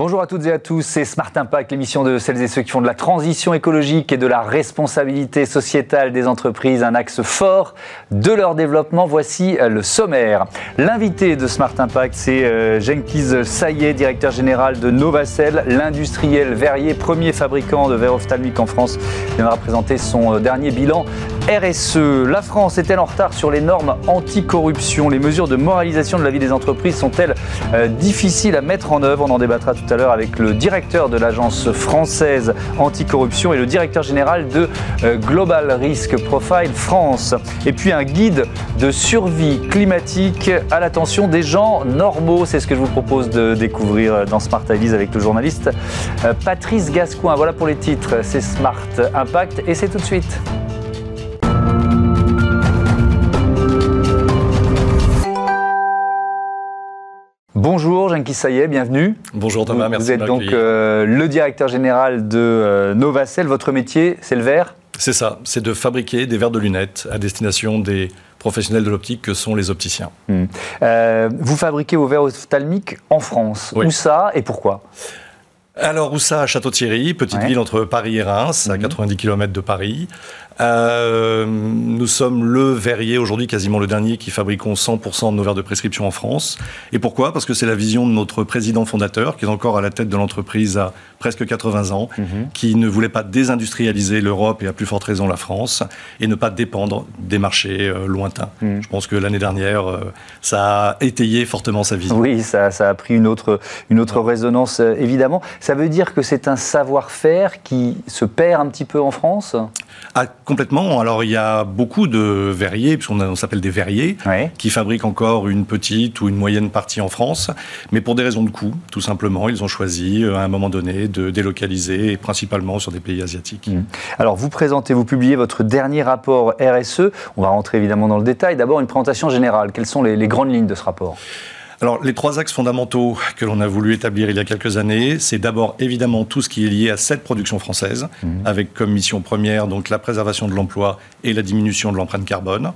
Bonjour à toutes et à tous, c'est Smart Impact, l'émission de celles et ceux qui font de la transition écologique et de la responsabilité sociétale des entreprises un axe fort de leur développement. Voici euh, le sommaire. L'invité de Smart Impact, c'est euh, Jenkins Saillet, directeur général de Novacell, l'industriel verrier, premier fabricant de verre ophtalmique en France, viendra présenter son euh, dernier bilan RSE. La France est-elle en retard sur les normes anticorruption? Les mesures de moralisation de la vie des entreprises sont-elles difficiles à mettre en œuvre? On en débattra tout l'heure avec le directeur de l'agence française anticorruption et le directeur général de euh, Global Risk Profile France. Et puis un guide de survie climatique à l'attention des gens normaux. C'est ce que je vous propose de découvrir dans Smart Ideas avec le journaliste euh, Patrice Gascoin. Voilà pour les titres. C'est Smart Impact et c'est tout de suite. Bonjour Jean-Qui Saillet, bienvenue. Bonjour Thomas, vous, merci. Vous êtes donc euh, le directeur général de euh, Novacell. Votre métier, c'est le verre? C'est ça, c'est de fabriquer des verres de lunettes à destination des professionnels de l'optique que sont les opticiens. Hmm. Euh, vous fabriquez vos verres ophtalmiques en France. Où ça et pourquoi? Alors, où ça? À Château-Thierry, petite ville entre Paris et Reims, à 90 mhm. km de Paris. Euh, nous sommes le verrier aujourd'hui, quasiment le dernier, qui fabriquons 100% de nos verres de prescription en France. Et pourquoi? Parce que c'est la vision de notre président fondateur, qui est encore à la tête de l'entreprise à presque 80 ans, mhm. qui ne voulait pas désindustrialiser l'Europe et à plus forte raison la France, et ne pas dépendre des marchés euh, lointains. Mhm. Je pense que l'année dernière, euh, ça a étayé fortement sa vision. Oui, ça, ça a pris une autre, une autre résonance, évidemment. Ça veut dire que c'est un savoir-faire qui se perd un petit peu en France? Ah, complètement. Alors, il y a beaucoup de verriers, puisqu'on on s'appelle des verriers, qui fabriquent encore une petite ou une moyenne partie en France. Mais pour des raisons de coût, tout simplement, ils ont choisi euh, à un moment donné de délocaliser, principalement sur des pays asiatiques. Mmh. Alors, vous présentez, vous publiez votre dernier rapport RSE. On va rentrer évidemment dans le détail. D'abord, une présentation générale. Quelles sont les, les grandes lignes de ce rapport? Alors, les trois axes fondamentaux que l'on a voulu établir il y a quelques années, c'est d'abord évidemment tout ce qui est lié à cette production française, mmh. avec comme mission première donc la préservation de l'emploi et la diminution de l'empreinte carbone.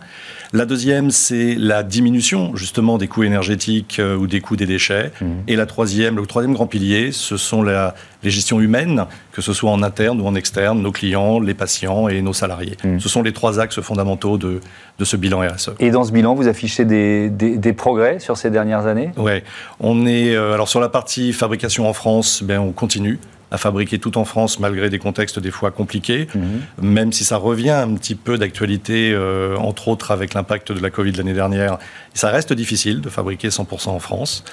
La deuxième, c'est la diminution justement des coûts énergétiques euh, ou des coûts des déchets. Mmh. Et la troisième, le troisième grand pilier, ce sont la, les gestions humaines, que ce soit en interne ou en externe, nos clients, les patients et nos salariés. Mmh. Ce sont les trois axes fondamentaux de, de, ce bilan RSE. Et dans ce bilan, vous affichez des, des, des progrès sur ces dernières années? Oui, on est euh, alors sur la partie fabrication en France, ben on continue à fabriquer tout en France malgré des contextes des fois compliqués, mhm. même si ça revient un petit peu d'actualité, euh, entre autres avec l'impact de la Covid l'année dernière. Ça reste difficile de fabriquer 100% en France.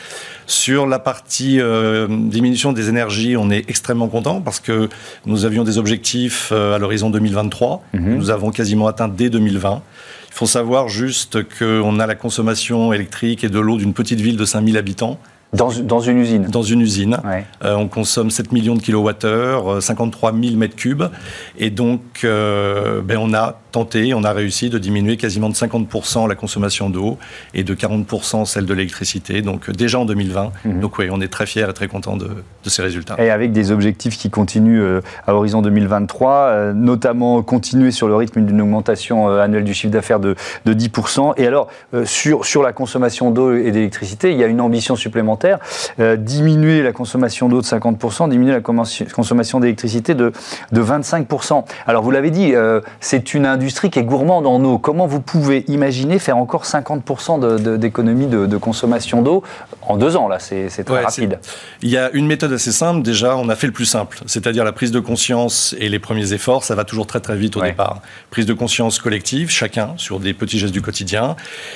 Sur la partie euh, diminution des énergies, on est extrêmement content parce que nous avions des objectifs euh, à l'horizon 2023. Mhm. Nous avons quasiment atteint dès 2020. Il faut savoir juste qu'on a la consommation électrique et de l'eau d'une petite ville de 5000 habitants. Dans, dans, une usine Dans une usine. Euh, on consomme 7 millions de kilowattheures, 53 000 mètres cubes. Et donc, euh, ben on a tenté, on a réussi de diminuer quasiment de 50% la consommation d'eau et de 40% celle de l'électricité, donc déjà en 2020. Mhm. Donc oui, on est très fiers et très contents de, de, ces résultats. Et avec des objectifs qui continuent euh, à horizon 2023, euh, notamment continuer sur le rythme d'une augmentation euh, annuelle du chiffre d'affaires de, de, 10%. Et alors, sur, sur la consommation d'eau et d'électricité, il y a une ambition supplémentaire, diminuer la consommation d'eau de 50%, diminuer la consommation d'électricité de, de 25%. Alors vous l'avez dit, c'est une industrie qui est gourmande en eau. Comment vous pouvez imaginer faire encore 50% d'économie de, de, consommation d'eau en deux ans Là, c'est très rapide. Il y a une méthode assez simple. Déjà, on a fait le plus simple, c'est-à-dire la prise de conscience et les premiers efforts. Ça va toujours très très vite au départ. Prise de conscience collective, chacun sur des petits gestes du quotidien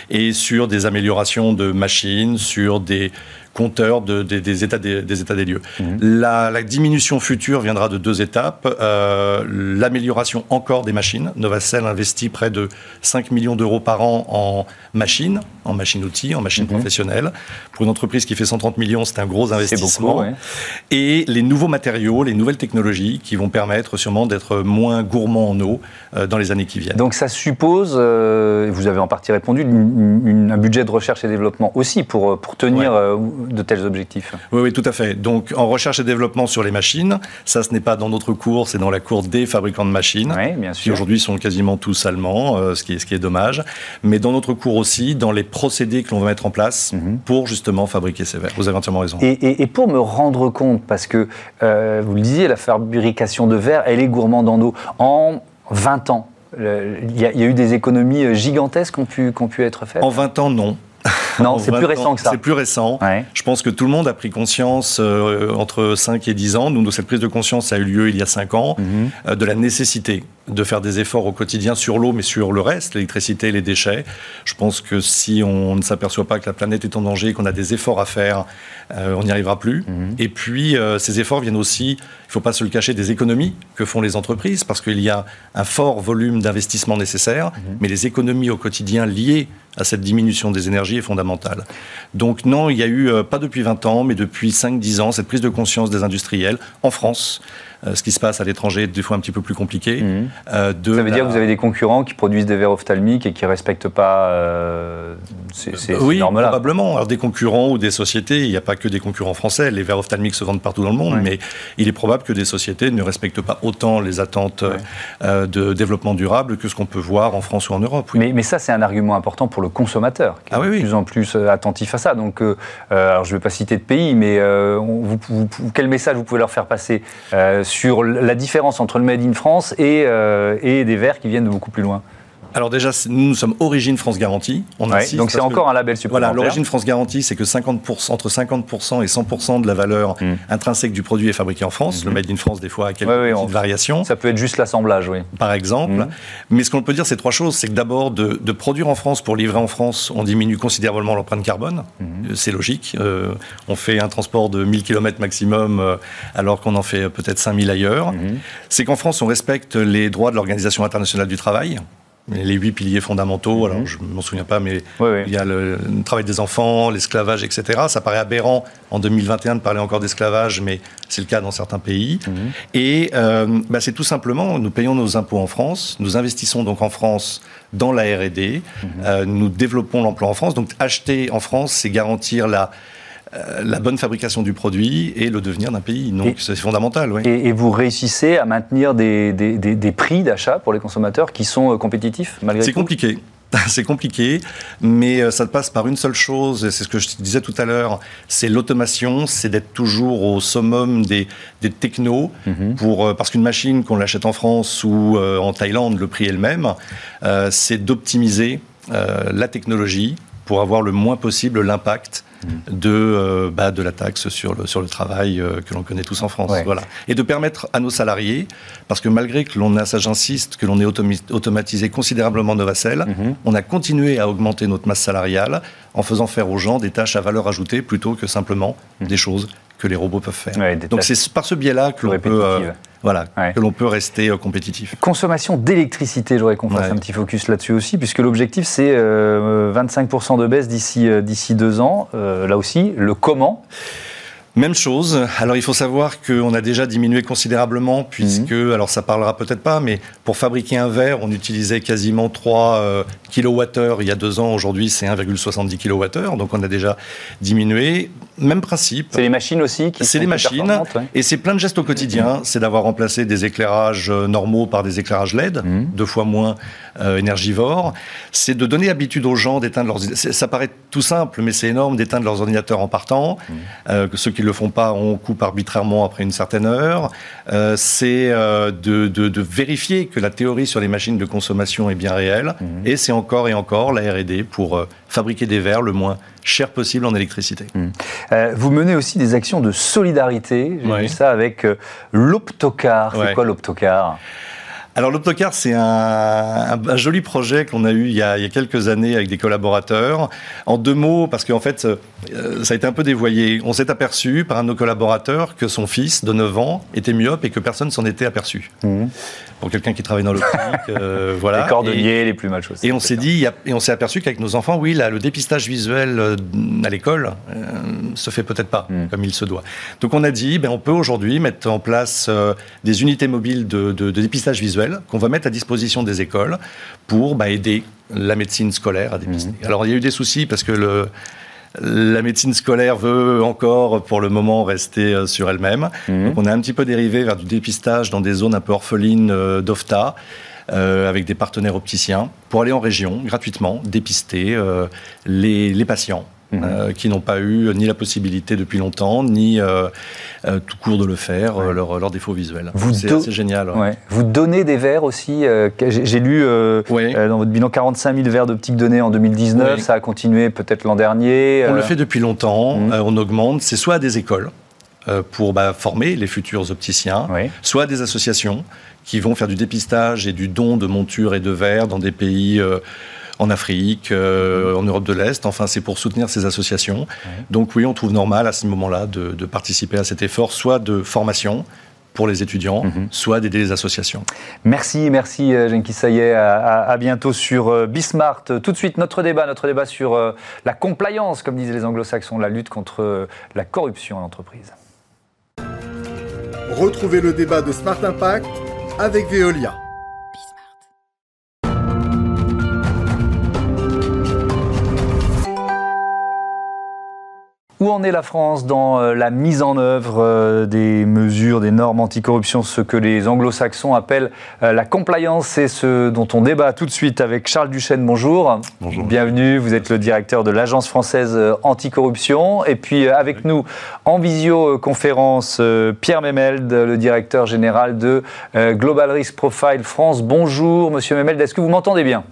et sur des améliorations de machines, sur des compteur de, des, états des, états des lieux. Mhm. La, diminution future viendra de deux étapes. Euh, l'amélioration encore des machines. Novacell investit près de 5 millions d'euros par an en machines, en machines-outils, en machines mhm. Pour une entreprise qui fait 130 millions, c'est un gros investissement. Beaucoup, Et les nouveaux matériaux, les nouvelles technologies qui vont permettre sûrement d'être moins gourmands en eau euh, dans les années qui viennent. Donc ça suppose, euh, vous avez en partie répondu, un budget de recherche et développement aussi pour, pour tenir de tels objectifs. Oui, oui, tout à fait. Donc, en recherche et développement sur les machines, ça, ce n'est pas dans notre cours, c'est dans la cour des fabricants de machines, oui, bien sûr. qui aujourd'hui sont quasiment tous allemands, euh, ce, qui est, ce qui est dommage. Mais dans notre cours aussi, dans les procédés que l'on va mettre en place mhm. pour justement fabriquer ces verres. Vous avez entièrement raison. Et, pour me rendre compte, parce que euh, vous le disiez, la fabrication de verre, elle est gourmande en eau. En 20 ans, il y, a eu des économies gigantesques qui ont pu, qui ont pu être faites? En 20 ans, non. Non, c'est plus récent que ça. C'est plus récent. Je pense que tout le monde a pris conscience euh, entre 5 et 10 ans. Nous, cette prise de conscience a eu lieu il y a 5 ans, mhm. euh, de la nécessité de faire des efforts au quotidien sur l'eau, mais sur le reste, l'électricité, les déchets. Je pense que si on ne s'aperçoit pas que la planète est en danger, qu'on a des efforts à faire, euh, on n'y arrivera plus. Mhm. Et puis, ces efforts viennent aussi, faut pas se le cacher, des économies que font les entreprises, parce qu'il y a un fort volume d'investissement nécessaire, mhm. mais les économies au quotidien liées à cette diminution des énergies est fondamentale. Donc non, il y a eu, euh, pas depuis 20 ans, mais depuis 5-10 ans, cette prise de conscience des industriels en France ce qui se passe à l'étranger est des fois un petit peu plus compliqué. Mhm. Euh, ça veut dire que vous avez des concurrents qui produisent des verres ophtalmiques et qui ne respectent pas euh, ces, ces, oui, probablement. Alors des concurrents ou des sociétés, il n'y a pas que des concurrents français. Les verres ophtalmiques se vendent partout dans le monde, mais il est probable que des sociétés ne respectent pas autant les attentes de développement durable que ce qu'on peut voir en France ou en Europe. Mais, mais, ça, c'est un argument important pour le consommateur, qui est ah de plus en plus attentif à ça. Donc, alors je ne vais pas citer de pays, mais vous, quel message vous pouvez leur faire passer sur la différence entre le Made in France et, euh, des verres qui viennent de beaucoup plus loin alors déjà, nous, nous sommes Origine France Garantie. On donc c'est encore un label supplémentaire. Voilà, l'Origine France Garantie, c'est que 50%, entre 50% et 100% de la valeur hmm. intrinsèque du produit est fabriqué en France. Le hmm. Made in France, des fois, a quelques variations. Ça peut être juste l'assemblage, oui. Par exemple. Hmm. Mais ce qu'on peut dire, c'est trois choses. C'est que d'abord, de, produire en France pour livrer en France, on diminue considérablement l'empreinte carbone. C'est logique. Euh, on fait un transport de 1000 km maximum, euh, alors qu'on en fait peut-être 5000 ailleurs. C'est qu'en France, on respecte les droits de l'Organisation internationale du travail les huit piliers fondamentaux, alors mhm. je ne m'en souviens pas, mais il y a le, travail des enfants, l'esclavage, etc. Ça paraît aberrant en 2021 de parler encore d'esclavage, mais c'est le cas dans certains pays. Mhm. Et euh, bah, c'est tout simplement, nous payons nos impôts en France, nous investissons donc en France dans la R&D, mhm. euh, nous développons l'emploi en France. Donc acheter en France, c'est garantir la la bonne fabrication du produit et le devenir d'un pays. Donc c'est fondamental. Oui. Et, vous réussissez à maintenir des, des, prix d'achat pour les consommateurs qui sont euh, compétitifs malgré tout C'est compliqué. C'est compliqué, mais euh, ça passe par une seule chose, et c'est ce que je disais tout à l'heure, c'est l'automation, c'est d'être toujours au summum des, des technos, mhm. pour, parce qu'une machine, qu'on l'achète en France ou en Thaïlande, le prix est le même, c'est d'optimiser la technologie pour avoir le moins possible l'impact de, euh, bah, de la taxe sur le, sur le travail euh, que l'on connaît tous en France. Voilà. Et de permettre à nos salariés, parce que malgré que l'on a, ça j'insiste, que l'on ait automatisé considérablement Novacell, mm on a continué à augmenter notre masse salariale en faisant faire aux gens des tâches à valeur ajoutée plutôt que simplement mhm. des choses que les robots peuvent faire. Donc c'est par ce biais-là que l'on peut voilà, que l'on peut rester euh, compétitif. Consommation d'électricité, j'aurais qu'on fasse un petit focus là-dessus aussi, puisque l'objectif c'est 25% euh, de baisse d'ici euh, d'ici deux ans. là aussi, le comment? Même chose. Alors il faut savoir qu'on a déjà diminué considérablement puisque, mhm. alors ça parlera peut-être pas, mais pour fabriquer un verre, on utilisait quasiment 3 euh, kWh il y a deux ans. Aujourd'hui, c'est 1,70 kWh. Donc on a déjà diminué. Même principe. C'est les machines aussi qui C'est les machines. Et c'est plein de gestes au quotidien. C'est d'avoir remplacé des éclairages euh, normaux par des éclairages LED, mhm. deux fois moins euh, énergivores. C'est de donner habitude aux gens d'éteindre leurs... Ça paraît tout simple, mais c'est énorme d'éteindre leurs ordinateurs en partant. Mhm. que ceux qui le font pas, on coupe arbitrairement après une certaine heure. Euh, c'est euh, de, vérifier que la théorie sur les machines de consommation est bien réelle. Mhm. Et c'est encore et encore la R&D pour euh, fabriquer des verres le moins cher possible en électricité. Mhm. vous menez aussi des actions de solidarité. J'ai vu ça avec l'Optocar. C'est quoi l'Optocar alors l'Optocar, c'est un, joli projet qu'on a eu il y a, quelques années avec des collaborateurs. En deux mots, parce qu'en fait, euh, ça a été un peu dévoyé. On s'est aperçu par un de nos collaborateurs que son fils de 9 ans était myope et que personne s'en était aperçu. Mmh. Pour quelqu'un qui travaille dans l'optique, euh, voilà. Les cordonniers, les plus mal chaussés. Et on s'est dit, et on s'est aperçu qu'avec nos enfants, oui, là, le dépistage visuel euh, à l'école se fait peut-être pas mmh. comme il se doit. Donc on a dit, ben, on peut aujourd'hui mettre en place des unités mobiles de dépistage visuel qu'on va mettre à disposition des écoles pour bah, aider la médecine scolaire à dépister. Mhm. Alors il y a eu des soucis parce que le, la médecine scolaire veut encore, pour le moment, rester euh, sur elle-même. Mhm. On a un petit peu dérivé vers du dépistage dans des zones un peu orphelines euh, d'OFTA. avec des partenaires opticiens pour aller en région gratuitement dépister les patients Mhm. Euh, qui n'ont pas eu ni la possibilité depuis longtemps, ni euh, euh, tout court de le faire, leurs leur défauts visuels. C'est génial. Vous donnez des verres aussi. J'ai lu dans votre bilan 45 000 verres d'optique donnés en 2019. Ça a continué peut-être l'an dernier. On le fait depuis longtemps. Mhm. on augmente. C'est soit à des écoles pour bah, former les futurs opticiens, soit à des associations qui vont faire du dépistage et du don de montures et de verres dans des pays en Afrique, euh, en Europe de l'Est. Enfin, c'est pour soutenir ces associations. Donc oui, on trouve normal à ce moment-là de, participer à cet effort, soit de formation, pour les étudiants, mhm. soit d'aider les associations. Merci, merci euh, Jenkins Sayet. À, à, bientôt sur euh, Bismart. Tout de suite, notre débat, notre débat sur la compliance, comme disaient les anglo-saxons, la lutte contre la corruption en entreprise. Retrouvez le débat de Smart Impact avec Veolia. Où en est la France dans euh, la mise en œuvre euh, des mesures, des normes anticorruption, ce que les anglo-saxons appellent euh, la compliance? C'est ce dont on débat tout de suite avec Charles Duchesne. Bonjour. Bonjour. Bienvenue, vous êtes le directeur de l'Agence française anticorruption. Et puis avec nous en visioconférence, Pierre Memeld, le directeur général de Global Risk Profile France. Bonjour, monsieur Memeld, est-ce que vous m'entendez bien?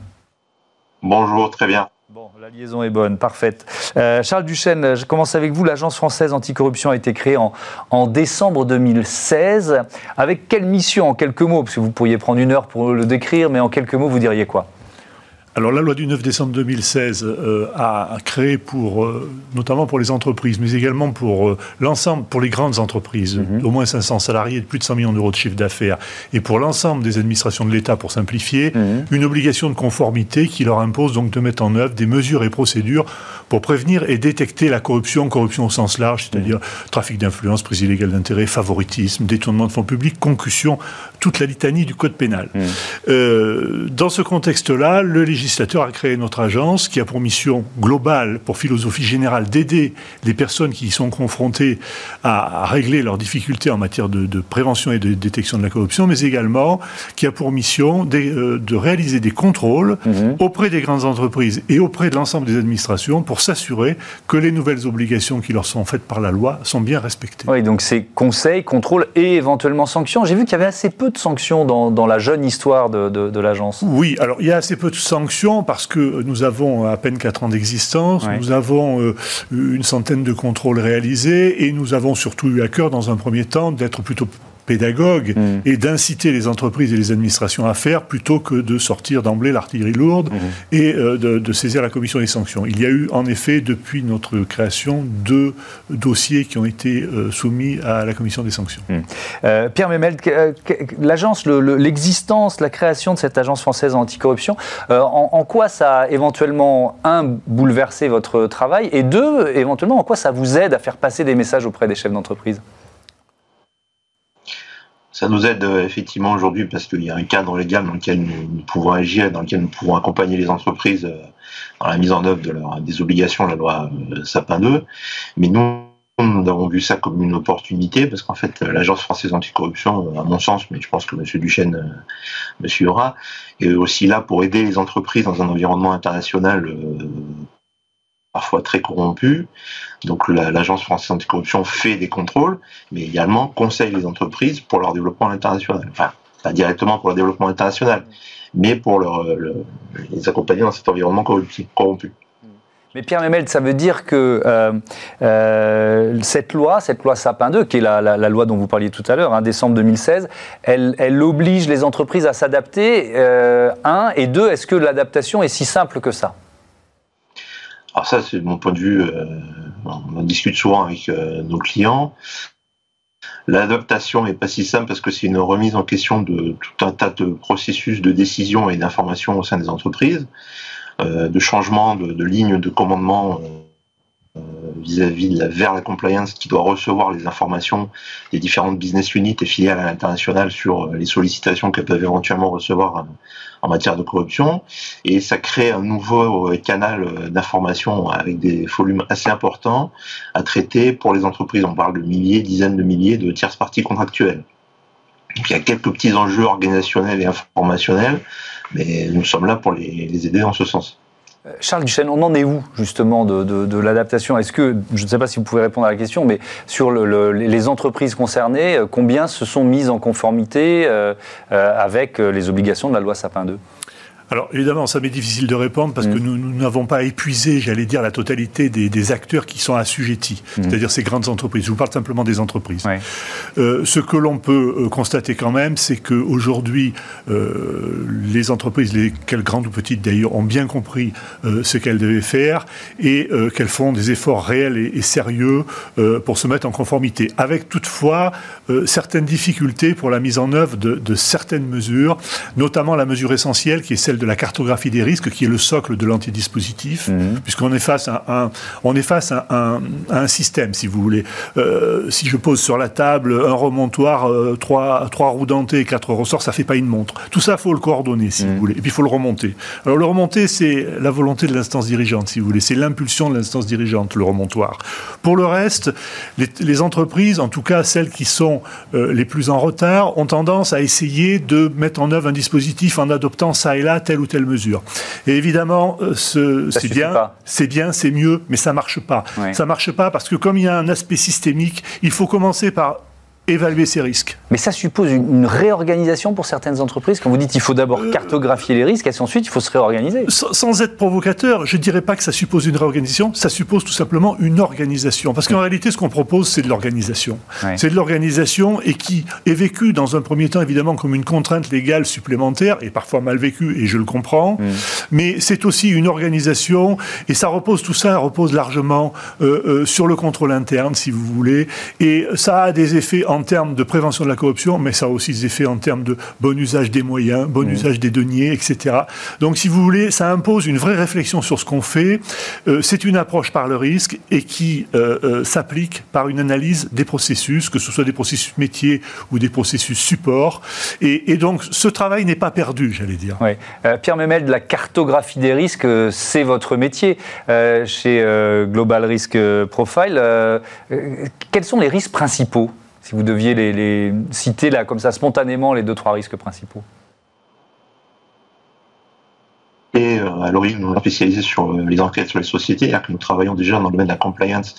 Bonjour, très bien. La liaison est bonne, parfaite. Euh, Charles Duchesne, je commence avec vous. L'Agence française anticorruption a été créée en, en, décembre 2016. Avec quelle mission, en quelques mots Parce que vous pourriez prendre une heure pour le décrire, mais en quelques mots, vous diriez quoi? Alors la loi du 9 décembre 2016 euh, a créé pour, euh, notamment pour les entreprises, mais également pour euh, l'ensemble, pour les grandes entreprises, mhm. au moins 500 salariés, de plus de 100 millions d'euros de chiffre d'affaires, et pour l'ensemble des administrations de l'État, pour simplifier, mhm. une obligation de conformité qui leur impose donc de mettre en œuvre des mesures et procédures pour prévenir et détecter la corruption, corruption au sens large, c'est-à-dire mhm. trafic d'influence, prise illégale d'intérêt, favoritisme, détournement de fonds publics, concussion, toute la litanie du code pénal. dans ce contexte-là, le législateur législateur a créé notre agence qui a pour mission globale, pour philosophie générale, d'aider les personnes qui y sont confrontées à, régler leurs difficultés en matière de, prévention et de détection de la corruption, mais également qui a pour mission de, euh, de réaliser des contrôles mhm. auprès des grandes entreprises et auprès de l'ensemble des administrations pour s'assurer que les nouvelles obligations qui leur sont faites par la loi sont bien respectées. Oui, donc c'est conseils, contrôles et éventuellement sanctions. J'ai vu qu'il y avait assez peu de sanctions dans, dans la jeune histoire de, de l'agence. Oui, alors il y a assez peu de sanctions parce que nous avons à peine 4 ans d'existence, nous avons euh, une centaine de contrôles réalisés et nous avons surtout eu à cœur dans un premier temps d'être plutôt pédagogue mm. et d'inciter les entreprises et les administrations à faire plutôt que de sortir d'emblée l'artillerie lourde mm. et euh, de, saisir la commission des sanctions. Il y a eu en effet depuis notre création deux dossiers qui ont été euh, soumis à la commission des sanctions. Mm. Euh, Pierre Memel, l'agence, l'existence, la création de cette agence française anticorruption, en, en, quoi ça a éventuellement, un, bouleversé votre travail et deux, éventuellement, en quoi ça vous aide à faire passer des messages auprès des chefs d'entreprise? Ça nous aide euh, effectivement aujourd'hui parce qu'il y a un cadre légal dans lequel nous, pouvons agir, dans lequel nous pouvons accompagner les entreprises euh, dans la mise en œuvre de leur, des obligations de la loi euh, Sapin 2. Mais nous, nous avons vu ça comme une opportunité parce qu'en fait, l'Agence française anticorruption, à mon sens, mais je pense que M. Duchesne me suivra, est aussi là pour aider les entreprises dans un environnement international parfois très corrompus. Donc l'Agence française anticorruption fait des contrôles, mais également conseille les entreprises pour leur développement international. Enfin, pas directement pour leur développement international, mais pour les accompagner dans cet environnement corrompu. Mais Pierre Memel, ça veut dire que euh, euh, cette loi, cette loi Sapin 2, qui est la, loi dont vous parliez tout à l'heure, hein, décembre 2016, elle, elle, oblige les entreprises à s'adapter, euh, un, et deux, est-ce que l'adaptation est si simple que ça? Alors ça, c'est mon point de vue. Euh, on en discute souvent avec euh, nos clients. L'adaptation n'est pas si simple parce que c'est une remise en question de tout un tas de processus de décision et d'information au sein des entreprises, euh, de changement de, de ligne de commandement vis-à-vis de la, vers la compliance qui doit recevoir les informations des différentes business units et filiales à l'international sur les sollicitations qu'elles peuvent éventuellement recevoir en matière de corruption. Et ça crée un nouveau euh, canal euh, d'information avec des volumes assez importants à traiter pour les entreprises. On parle de milliers, dizaines de milliers de tierces parties contractuelles. il y a quelques petits enjeux organisationnels et informationnels, mais nous sommes là pour les aider dans ce sens. Charles Duchesne, on en est où justement de, l'adaptation? Est-ce que, je ne sais pas si vous pouvez répondre à la question, mais sur les entreprises concernées, euh, combien se sont mises en conformité euh, euh, avec les obligations de la loi Sapin 2 alors évidemment, ça m'est difficile de répondre parce que mm. nous n'avons pas épuisé, j'allais dire, la totalité des, acteurs qui sont assujettis, mm. c'est-à-dire ces grandes entreprises. Je vous parle simplement des entreprises. Euh, ce que l'on peut euh, constater quand même, c'est qu'aujourd'hui, euh, les entreprises, lesquelles grandes ou petites d'ailleurs, ont bien compris ce qu'elles devaient faire et qu'elles font des efforts réels et, sérieux pour se mettre en conformité, avec toutefois certaines difficultés pour la mise en œuvre de, de certaines mesures, notamment la mesure essentielle qui est celle de de la cartographie des risques, qui est le socle de l'antidispositif, mhm. puisqu'on est face à un, on est face à un, un système, si vous voulez. Euh, si je pose sur la table un remontoir, euh, trois, trois roues dentées quatre ressorts, ça fait pas une montre. Tout ça, faut le coordonner, si vous mhm. voulez. Et puis, il faut le remonter. Alors, le remonter, c'est la volonté de l'instance dirigeante, si vous voulez. C'est l'impulsion de l'instance dirigeante, le remontoir. Pour le reste, les, entreprises, en tout cas celles qui sont euh, les plus en retard, ont tendance à essayer de mettre en œuvre un dispositif en adoptant ça et là telle ou telle mesure. Et évidemment, euh, c'est bien, c'est bien, c'est mieux, mais ça marche pas. Ça marche pas parce que comme il y a un aspect systémique, il faut commencer par évaluer ses risques. Mais ça suppose une, réorganisation pour certaines entreprises. Quand vous dites qu'il faut d'abord euh, cartographier les risques et ensuite il faut se réorganiser? Sans, être provocateur, je ne dirais pas que ça suppose une réorganisation, ça suppose tout simplement une organisation. Parce qu'en réalité, ce qu'on propose, c'est de l'organisation. C'est de l'organisation et qui est vécue dans un premier temps évidemment comme une contrainte légale supplémentaire et parfois mal vécue, et je le comprends. Mm. Mais c'est aussi une organisation et ça repose, tout ça repose largement euh, euh, sur le contrôle interne, si vous voulez. Et ça a des effets en termes de prévention de la corruption, mais ça a aussi des effets en termes de bon usage des moyens, bon mmh. usage des deniers, etc. Donc, si vous voulez, ça impose une vraie réflexion sur ce qu'on fait. Euh, c'est une approche par le risque et qui euh, euh, s'applique par une analyse des processus, que ce soit des processus métiers ou des processus support. Et, donc, ce travail n'est pas perdu, j'allais dire. Oui. Pierre Memel, de la cartographie des risques, c'est votre métier chez Global Risk Profile. quels sont les risques principaux? Si vous deviez les, citer là, comme ça spontanément les deux, trois risques principaux et euh, à l'origine, nous sommes spécialisés sur euh, les enquêtes sur les sociétés, c'est-à-dire que nous travaillons déjà dans le domaine de la compliance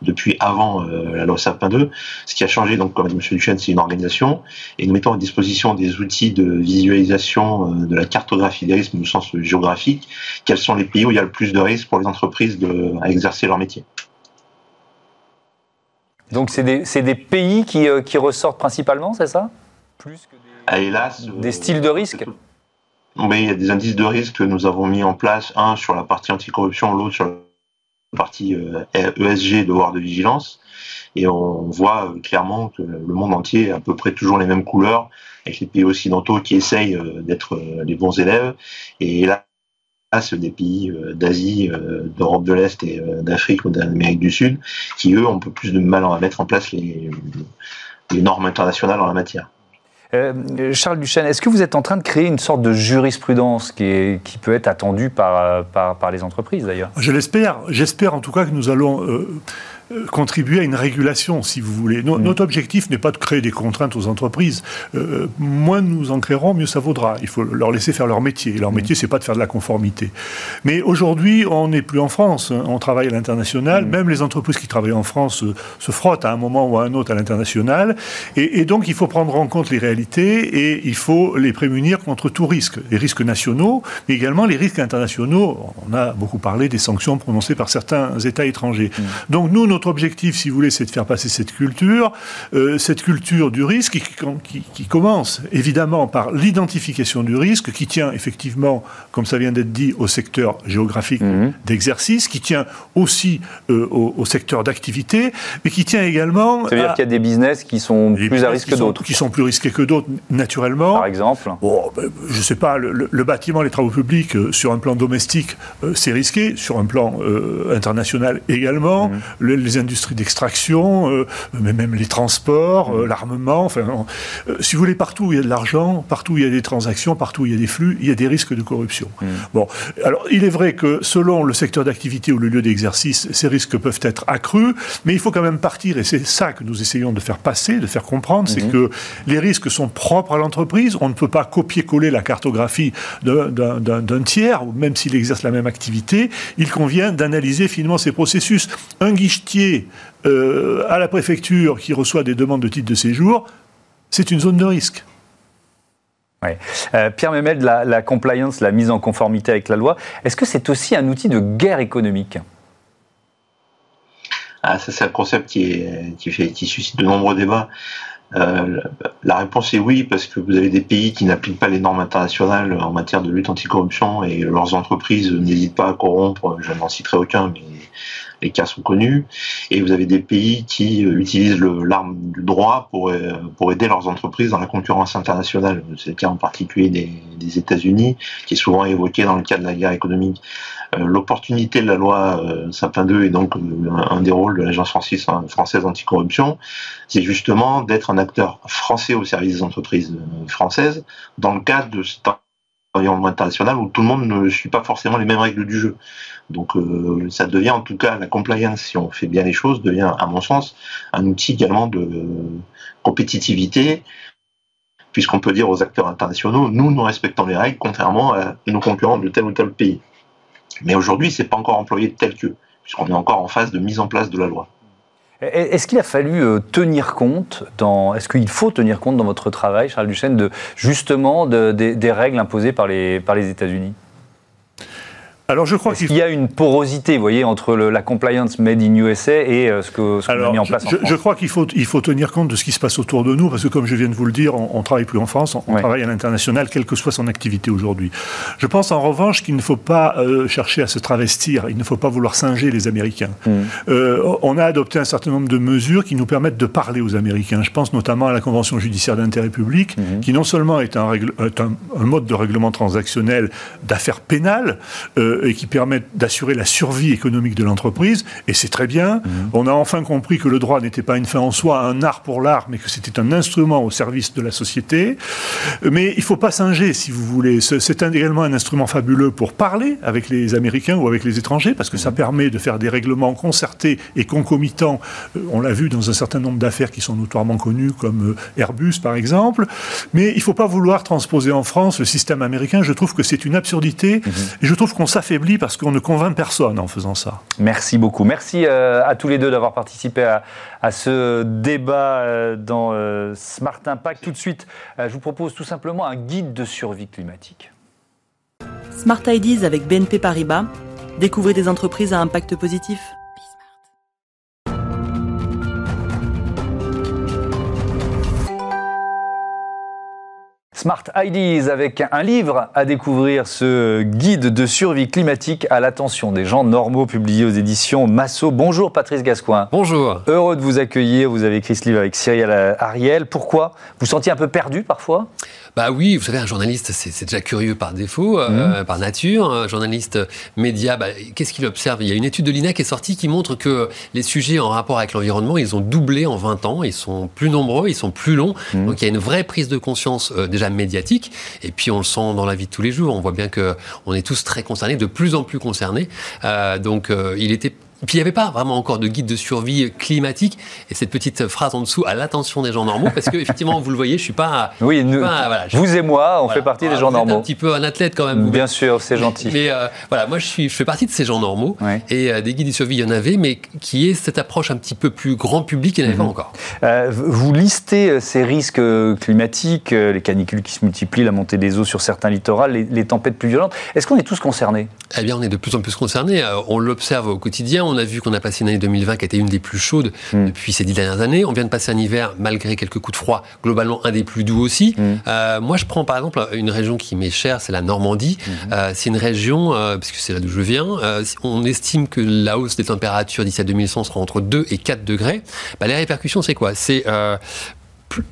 depuis avant euh, la loi Sapin 2. Ce qui a changé, donc, comme dit M. Duchesne, c'est une organisation, et nous mettons à disposition des outils de visualisation de la cartographie des risques, au sens géographique. Quels sont les pays où il y a le plus de risques pour les entreprises de, à exercer leur métier? Donc c'est des, pays euh, qui, ressortent principalement, c'est ça? Plus que des, ah, hélas, des styles de risque? Oui, il y a des indices de risque que nous avons mis en place, un sur la partie anticorruption, l'autre sur la partie ESG, euh, e devoir de vigilance. Et on voit euh, clairement que le monde entier a à peu près toujours les mêmes couleurs, avec les pays occidentaux qui essayent d'être les bons élèves. Et là, des pays euh, d'Asie, euh, d'Europe de l'Est et euh, d'Afrique ou d'Amérique du Sud, qui eux ont un peu plus de mal à mettre en place les, normes internationales en la matière. Charles Duchesne, est-ce que vous êtes en train de créer une sorte de jurisprudence qui, qui peut être attendue par, par, les entreprises d'ailleurs? Je l'espère. J'espère en tout cas que nous allons euh, contribuer à une régulation, si vous voulez. Mm. Notre objectif n'est pas de créer des contraintes aux entreprises. Euh, moins nous en créerons, mieux ça vaudra. Il faut leur laisser faire leur métier. Leur mm. métier, c'est pas de faire de la conformité. Mais aujourd'hui, on n'est plus en France. On travaille à l'international. Mm. Même les entreprises qui travaillent en France euh, se, frottent à un moment ou à un autre à l'international. Et, donc, il faut prendre en compte les réalités et il faut les prémunir contre tout risque. Les risques nationaux, mais également les risques internationaux. On a beaucoup parlé des sanctions prononcées par certains États étrangers. Donc, nous, notre objectif, si vous voulez, c'est de faire passer cette culture, euh, cette culture du risque qui, commence évidemment par l'identification du risque, qui tient effectivement, comme ça vient d'être dit, au secteur géographique mhm. d'exercice, qui tient aussi euh, au, secteur d'activité, mais qui tient également. Ça veut dire qu'il y a des business qui sont plus à risque que d'autres. Qui sont plus risqués que d'autres, naturellement. Par exemple bon, ben, Je ne sais pas, le, bâtiment, les travaux publics, euh, sur un plan domestique, c'est risqué, sur un plan international également. Mhm. les les industries d'extraction, mais même les transports, l'armement. Enfin, si vous voulez, partout où il y a de l'argent, partout où il y a des transactions, partout où il y a des flux, il y a des risques de corruption. Mm. Bon, alors il est vrai que selon le secteur d'activité ou le lieu d'exercice, ces risques peuvent être accrus, mais il faut quand même partir, et c'est ça que nous essayons de faire passer, de faire comprendre, c'est mm-hmm. que les risques sont propres à l'entreprise. On ne peut pas copier-coller la cartographie d'un tiers, même s'il exerce la même activité. Il convient d'analyser finement ces processus. Un euh, à la préfecture qui reçoit des demandes de titre de séjour, c'est une zone de risque. Euh, Pierre Memel, la, la compliance, la mise en conformité avec la loi, est-ce que c'est aussi un outil de guerre économique? Ah, ça c'est un concept qui, est, qui, fait, qui suscite de nombreux débats. Euh, la réponse est oui, parce que vous avez des pays qui n'appliquent pas les normes internationales en matière de lutte anticorruption et leurs entreprises n'hésitent pas à corrompre, je n'en citerai aucun, mais les cas sont connus. Et vous avez des pays qui euh, utilisent l'arme du droit pour, euh, pour aider leurs entreprises dans la concurrence internationale. C'est le cas en particulier des, États-Unis, qui est souvent évoqué dans le cadre de la guerre économique. Euh, l'opportunité de la loi Sapin 2 et donc un des rôles de l'Agence française anticorruption, c'est justement d'être un acteur français au service des entreprises françaises dans le cadre de environnement international où tout le monde ne suit pas forcément les mêmes règles du jeu. Donc euh, ça devient en tout cas la compliance, si on fait bien les choses, devient à mon sens un outil également de compétitivité, puisqu'on peut dire aux acteurs internationaux, nous, nous respectons les règles, contrairement à nos concurrents de tel ou tel pays. Mais aujourd'hui, c'est pas encore employé tel que, puisqu'on est encore en phase de mise en place de la loi. Est-ce qu'il a fallu euh, tenir compte, dans, est-ce qu'il faut tenir compte dans votre travail, Charles Duchesne, de, justement des règles imposées par les, par les États-Unis? Alors je crois qu'il y a une porosité, vous voyez, entre la compliance made in USA et euh, ce que qu'on a mis en place je, en France. Je crois qu'il faut, il faut tenir compte de ce qui se passe autour de nous, parce que comme je viens de vous le dire, on, ne travaille plus en France, on, travaille à l'international, quelle que soit son activité aujourd'hui. Je pense en revanche qu'il ne faut pas euh, chercher à se travestir, il ne faut pas vouloir singer les Américains. Hmm. Euh, on a adopté un certain nombre de mesures qui nous permettent de parler aux Américains. Je pense notamment à la Convention judiciaire d'intérêt public, hmm. qui non seulement est un, un, mode de règlement transactionnel d'affaires pénales, et qui permettent d'assurer la survie économique de l'entreprise, et c'est très bien. Mhm. On a enfin compris que le droit n'était pas une fin en soi, un art pour l'art, mais que c'était un instrument au service de la société. Mais il ne faut pas singer, si vous voulez. C'est également un instrument fabuleux pour parler avec les Américains ou avec les étrangers, parce que ça mhm. permet de faire des règlements concertés et concomitants. Euh, on l'a vu dans un certain nombre d'affaires qui sont notoirement connues, comme euh, Airbus par exemple. Mais il ne faut pas vouloir transposer en France le système américain. Je trouve que c'est une absurdité, mhm. et je trouve qu'on s'affaiblit parce qu'on ne convainc personne en faisant ça. Merci beaucoup. Merci euh, à tous les deux d'avoir participé à, ce débat euh, dans euh, Smart Impact. Tout de suite, je vous propose tout simplement un guide de survie climatique. Smart Ideas avec BNP Paribas. Découvrez des entreprises à impact positif. Smart Ideas avec un livre à découvrir, ce guide de survie climatique à l'attention des gens normaux publié aux éditions Massot. Bonjour Patrice Gascoin. Bonjour. Heureux de vous accueillir. Vous avez écrit ce livre avec Cyril Ariel. Pourquoi? Vous vous sentiez un peu perdu parfois? Bah oui, vous savez, un journaliste, c'est déjà curieux par défaut, euh, mmh. par nature. Un journaliste média, bah, qu'est-ce qu'il observe? Il y a une étude de l'INA qui est sortie qui montre que les sujets en rapport avec l'environnement, ils ont doublé en 20 ans. Ils sont plus nombreux, ils sont plus longs. Mmh. Donc il y a une vraie prise de conscience euh, déjà médiatique. Et puis on le sent dans la vie de tous les jours. On voit bien que on est tous très concernés, de plus en plus concernés. Euh, donc il était puis il n'y avait pas vraiment encore de guide de survie climatique. Et cette petite phrase en dessous à l'attention des gens normaux, parce que effectivement, vous le voyez, je suis pas. Oui, voilà, vous et moi, on fait partie des gens normaux. un petit peu un athlète quand même. Bien sûr, c'est gentil. Mais, euh, voilà, moi je, suis, je fais partie de ces gens normaux. Et euh, des guides de survie, il y en avait, mais qui est cette approche un petit peu plus grand public, il n'y en avait pas mhm. encore. Euh, vous listez ces risques climatiques, les canicules qui se multiplient, la montée des eaux sur certains littorales, les, les tempêtes plus violentes. Est-ce qu'on est tous concernés? Eh bien, on est de plus en plus concernés. on l'observe au quotidien. On a vu qu'on a passé une année 2020 qui a été une des plus chaudes hmm. depuis ces dix dernières années. On vient de passer un hiver, malgré quelques coups de froid, globalement un des plus doux aussi. Hmm. Euh, moi, je prends par exemple une région qui m'est chère, c'est la Normandie. Hmm. Euh, c'est une région, euh, puisque c'est là d'où je viens, on estime que la hausse des températures d'ici à 2100 sera entre 2 et 4 degrés. Bah, les répercussions, c'est quoi? C'est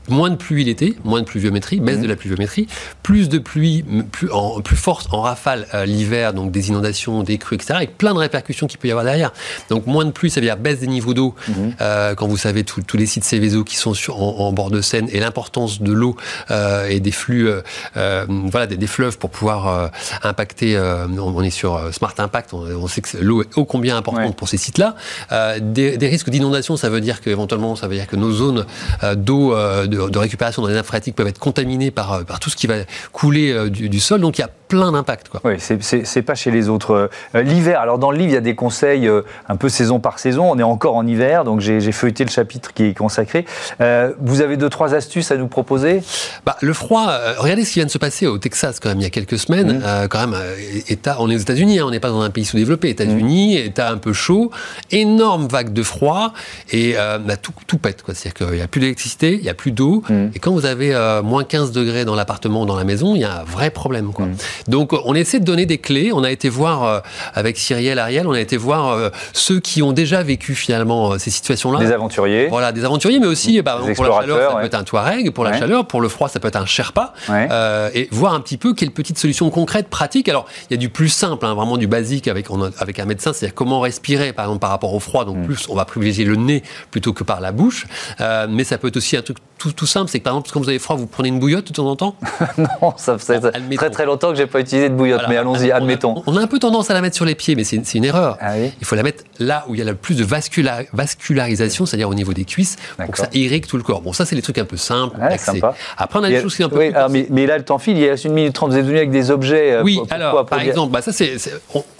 moins de pluie l'été, moins de pluviométrie, baisse Mhm. de la pluviométrie, plus de pluie, plus, en, plus forte en rafale euh, l'hiver, donc des inondations, des crues, etc., avec plein de répercussions qu'il peut y avoir derrière. Donc moins de pluie, ça veut dire baisse des niveaux d'eau, Mhm. euh, quand vous savez tous les sites Céveso qui sont sur, en, en bord de Seine et l'importance de l'eau euh, et des flux, euh, euh, voilà, des, des fleuves pour pouvoir euh, impacter. euh, on, on est sur Smart Impact, on, on sait que l'eau est ô combien importante Ouais. pour ces sites-là. Euh, des, des risques d'inondation, ça veut dire qu'éventuellement, ça veut dire que nos zones euh, d'eau euh, de, de récupération dans les nappes phréatiques peuvent être contaminées par, euh, par tout ce qui va couler euh, du, du sol. Donc il y a plein d'impacts. Oui, c'est- pas chez les autres. L'hiver, alors dans le livre, il y a des conseils un peu saison par saison. On est encore en hiver, donc j'ai feuilleté le chapitre qui est consacré. Vous avez deux, trois astuces à nous proposer? Bah, le froid, regardez ce qui vient de se passer au Texas quand même il y a quelques semaines. Mmh. Quand même, état, on est aux États-Unis, hein, on n'est pas dans un pays sous-développé. États-Unis, Mmh. état un peu chaud, énorme vague de froid et euh, bah, tout, tout pète. C'est-à-dire qu'il n'y a plus d'électricité, il n'y a plus d'eau. Mmh. Et quand vous avez euh, moins 15 degrés dans l'appartement ou dans la maison, il y a un vrai problème. Quoi. Mmh. Donc on essaie de donner des clés. On a été voir euh, avec Cyrielle, Ariel, on a été voir euh, ceux qui ont déjà vécu finalement euh, ces situations-là. Des aventuriers Voilà, des aventuriers, mais aussi bah, pour la chaleur, ça peut être un Touareg, pour la Ouais. chaleur, pour le froid, ça peut être un Sherpa, Ouais. et voir un petit peu quelles petites solutions concrètes, pratiques. Alors, il y a du plus simple, hein, vraiment du basique avec, on a- avec un médecin, c'est-à-dire comment respirer, par exemple, par rapport au froid. Mm. Donc, plus on va privilégier le nez plutôt que par la bouche. Euh, mais ça peut être aussi un truc tout, tout simple, c'est que par exemple, quand vous avez froid, vous prenez une bouillotte de temps en temps. Non, ça fait Bon, admettons. très très longtemps que j'ai pas utilisé de bouillotte, Voilà. mais allons-y, admettons. On a un peu tendance à la mettre sur les pieds, mais c'est une erreur. Ah oui Il faut la mettre là où il y a le plus de vascula- vascularisation, c'est-à-dire au niveau des cuisses, pour que ça irrigue tout le corps. Bon, ça, c'est les trucs un peu simples. Ouais, sympa. Après, on a des choses qui sont un peu oui, alors, mais, mais là, le temps file, il y a une minute trente. Vous êtes venu avec des objets. euh, Oui, pour- alors, par exemple, bah ça, c'est,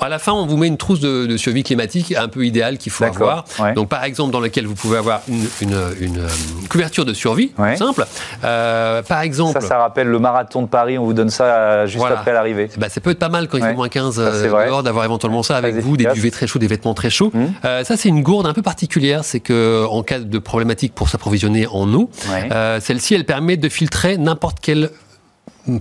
à la fin, on vous met une trousse de, de survie climatique un peu idéale qu'il faut avoir. ouais. Donc, par exemple, dans lequel vous pouvez avoir une, une- une, euh, couverture de survie, Ouais. simple. Euh, par exemple, Ça, ça rappelle le marathon de Paris. On vous donne ça euh, juste Voilà. après l'arrivée. bah, ça peut être pas mal quand il Ouais. fait moins 15 Ça, c'est euh, dehors d'avoir éventuellement ça avec vous, des duvets très chauds, des vêtements très chauds. Euh, ça, c'est une gourde un peu particulière. C'est que en cas de problématique pour s'approvisionner en eau, Ouais. euh, celle-ci, elle permet de filtrer n'importe quelle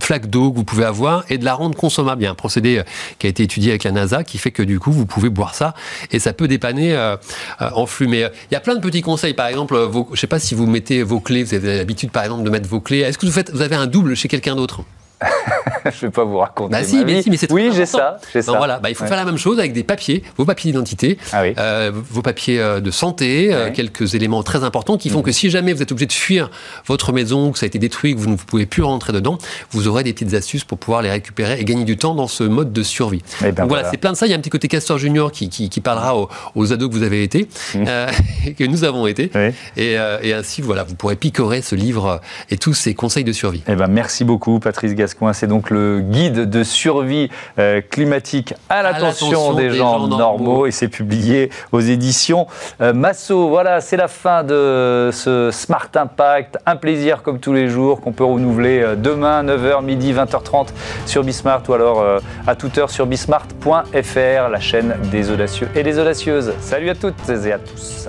flaque d'eau que vous pouvez avoir et de la rendre consommable. Un procédé euh, qui a été étudié avec la NASA qui fait que du coup vous pouvez boire ça et ça peut dépanner euh, euh, en flux. Mais il y a plein de petits conseils. Par exemple, je sais pas si vous mettez vos clés, vous avez l'habitude par exemple de mettre vos clés. Est-ce que vous, faites, vous avez un double chez quelqu'un d'autre? Je vais pas vous raconter. Bah ma si, mais vie. si, mais c'est Oui, j'ai important. ça. J'ai ça. voilà, bah, il faut Ouais. faire la même chose avec des papiers, vos papiers d'identité, Ah oui. euh, vos papiers euh, de santé, euh, quelques éléments très importants qui font Mhm. que si jamais vous êtes obligé de fuir votre maison, que ça a été détruit, que vous ne pouvez plus rentrer dedans, vous aurez des petites astuces pour pouvoir les récupérer et gagner du temps dans ce mode de survie. Eh ben Donc voilà, voilà. c'est plein de ça. Il y a un petit côté Castor Junior qui, qui, qui parlera aux, aux ados que vous avez été, euh, et que nous avons été. Oui. Et, et ainsi, voilà, vous pourrez picorer ce livre et tous ces conseils de survie. Eh ben, merci beaucoup, Patrice Gascoin. C'est donc le guide de survie euh, climatique à l'attention des, gens, normaux. et c'est publié aux éditions euh, Massot. Voilà, c'est la fin de ce Smart Impact. Un plaisir comme tous les jours qu'on peut renouveler euh, demain, 9h, midi, 20h30 sur Bismart ou alors euh, à toute heure sur bismart.fr, la chaîne des audacieux et des audacieuses. Salut à toutes et à tous.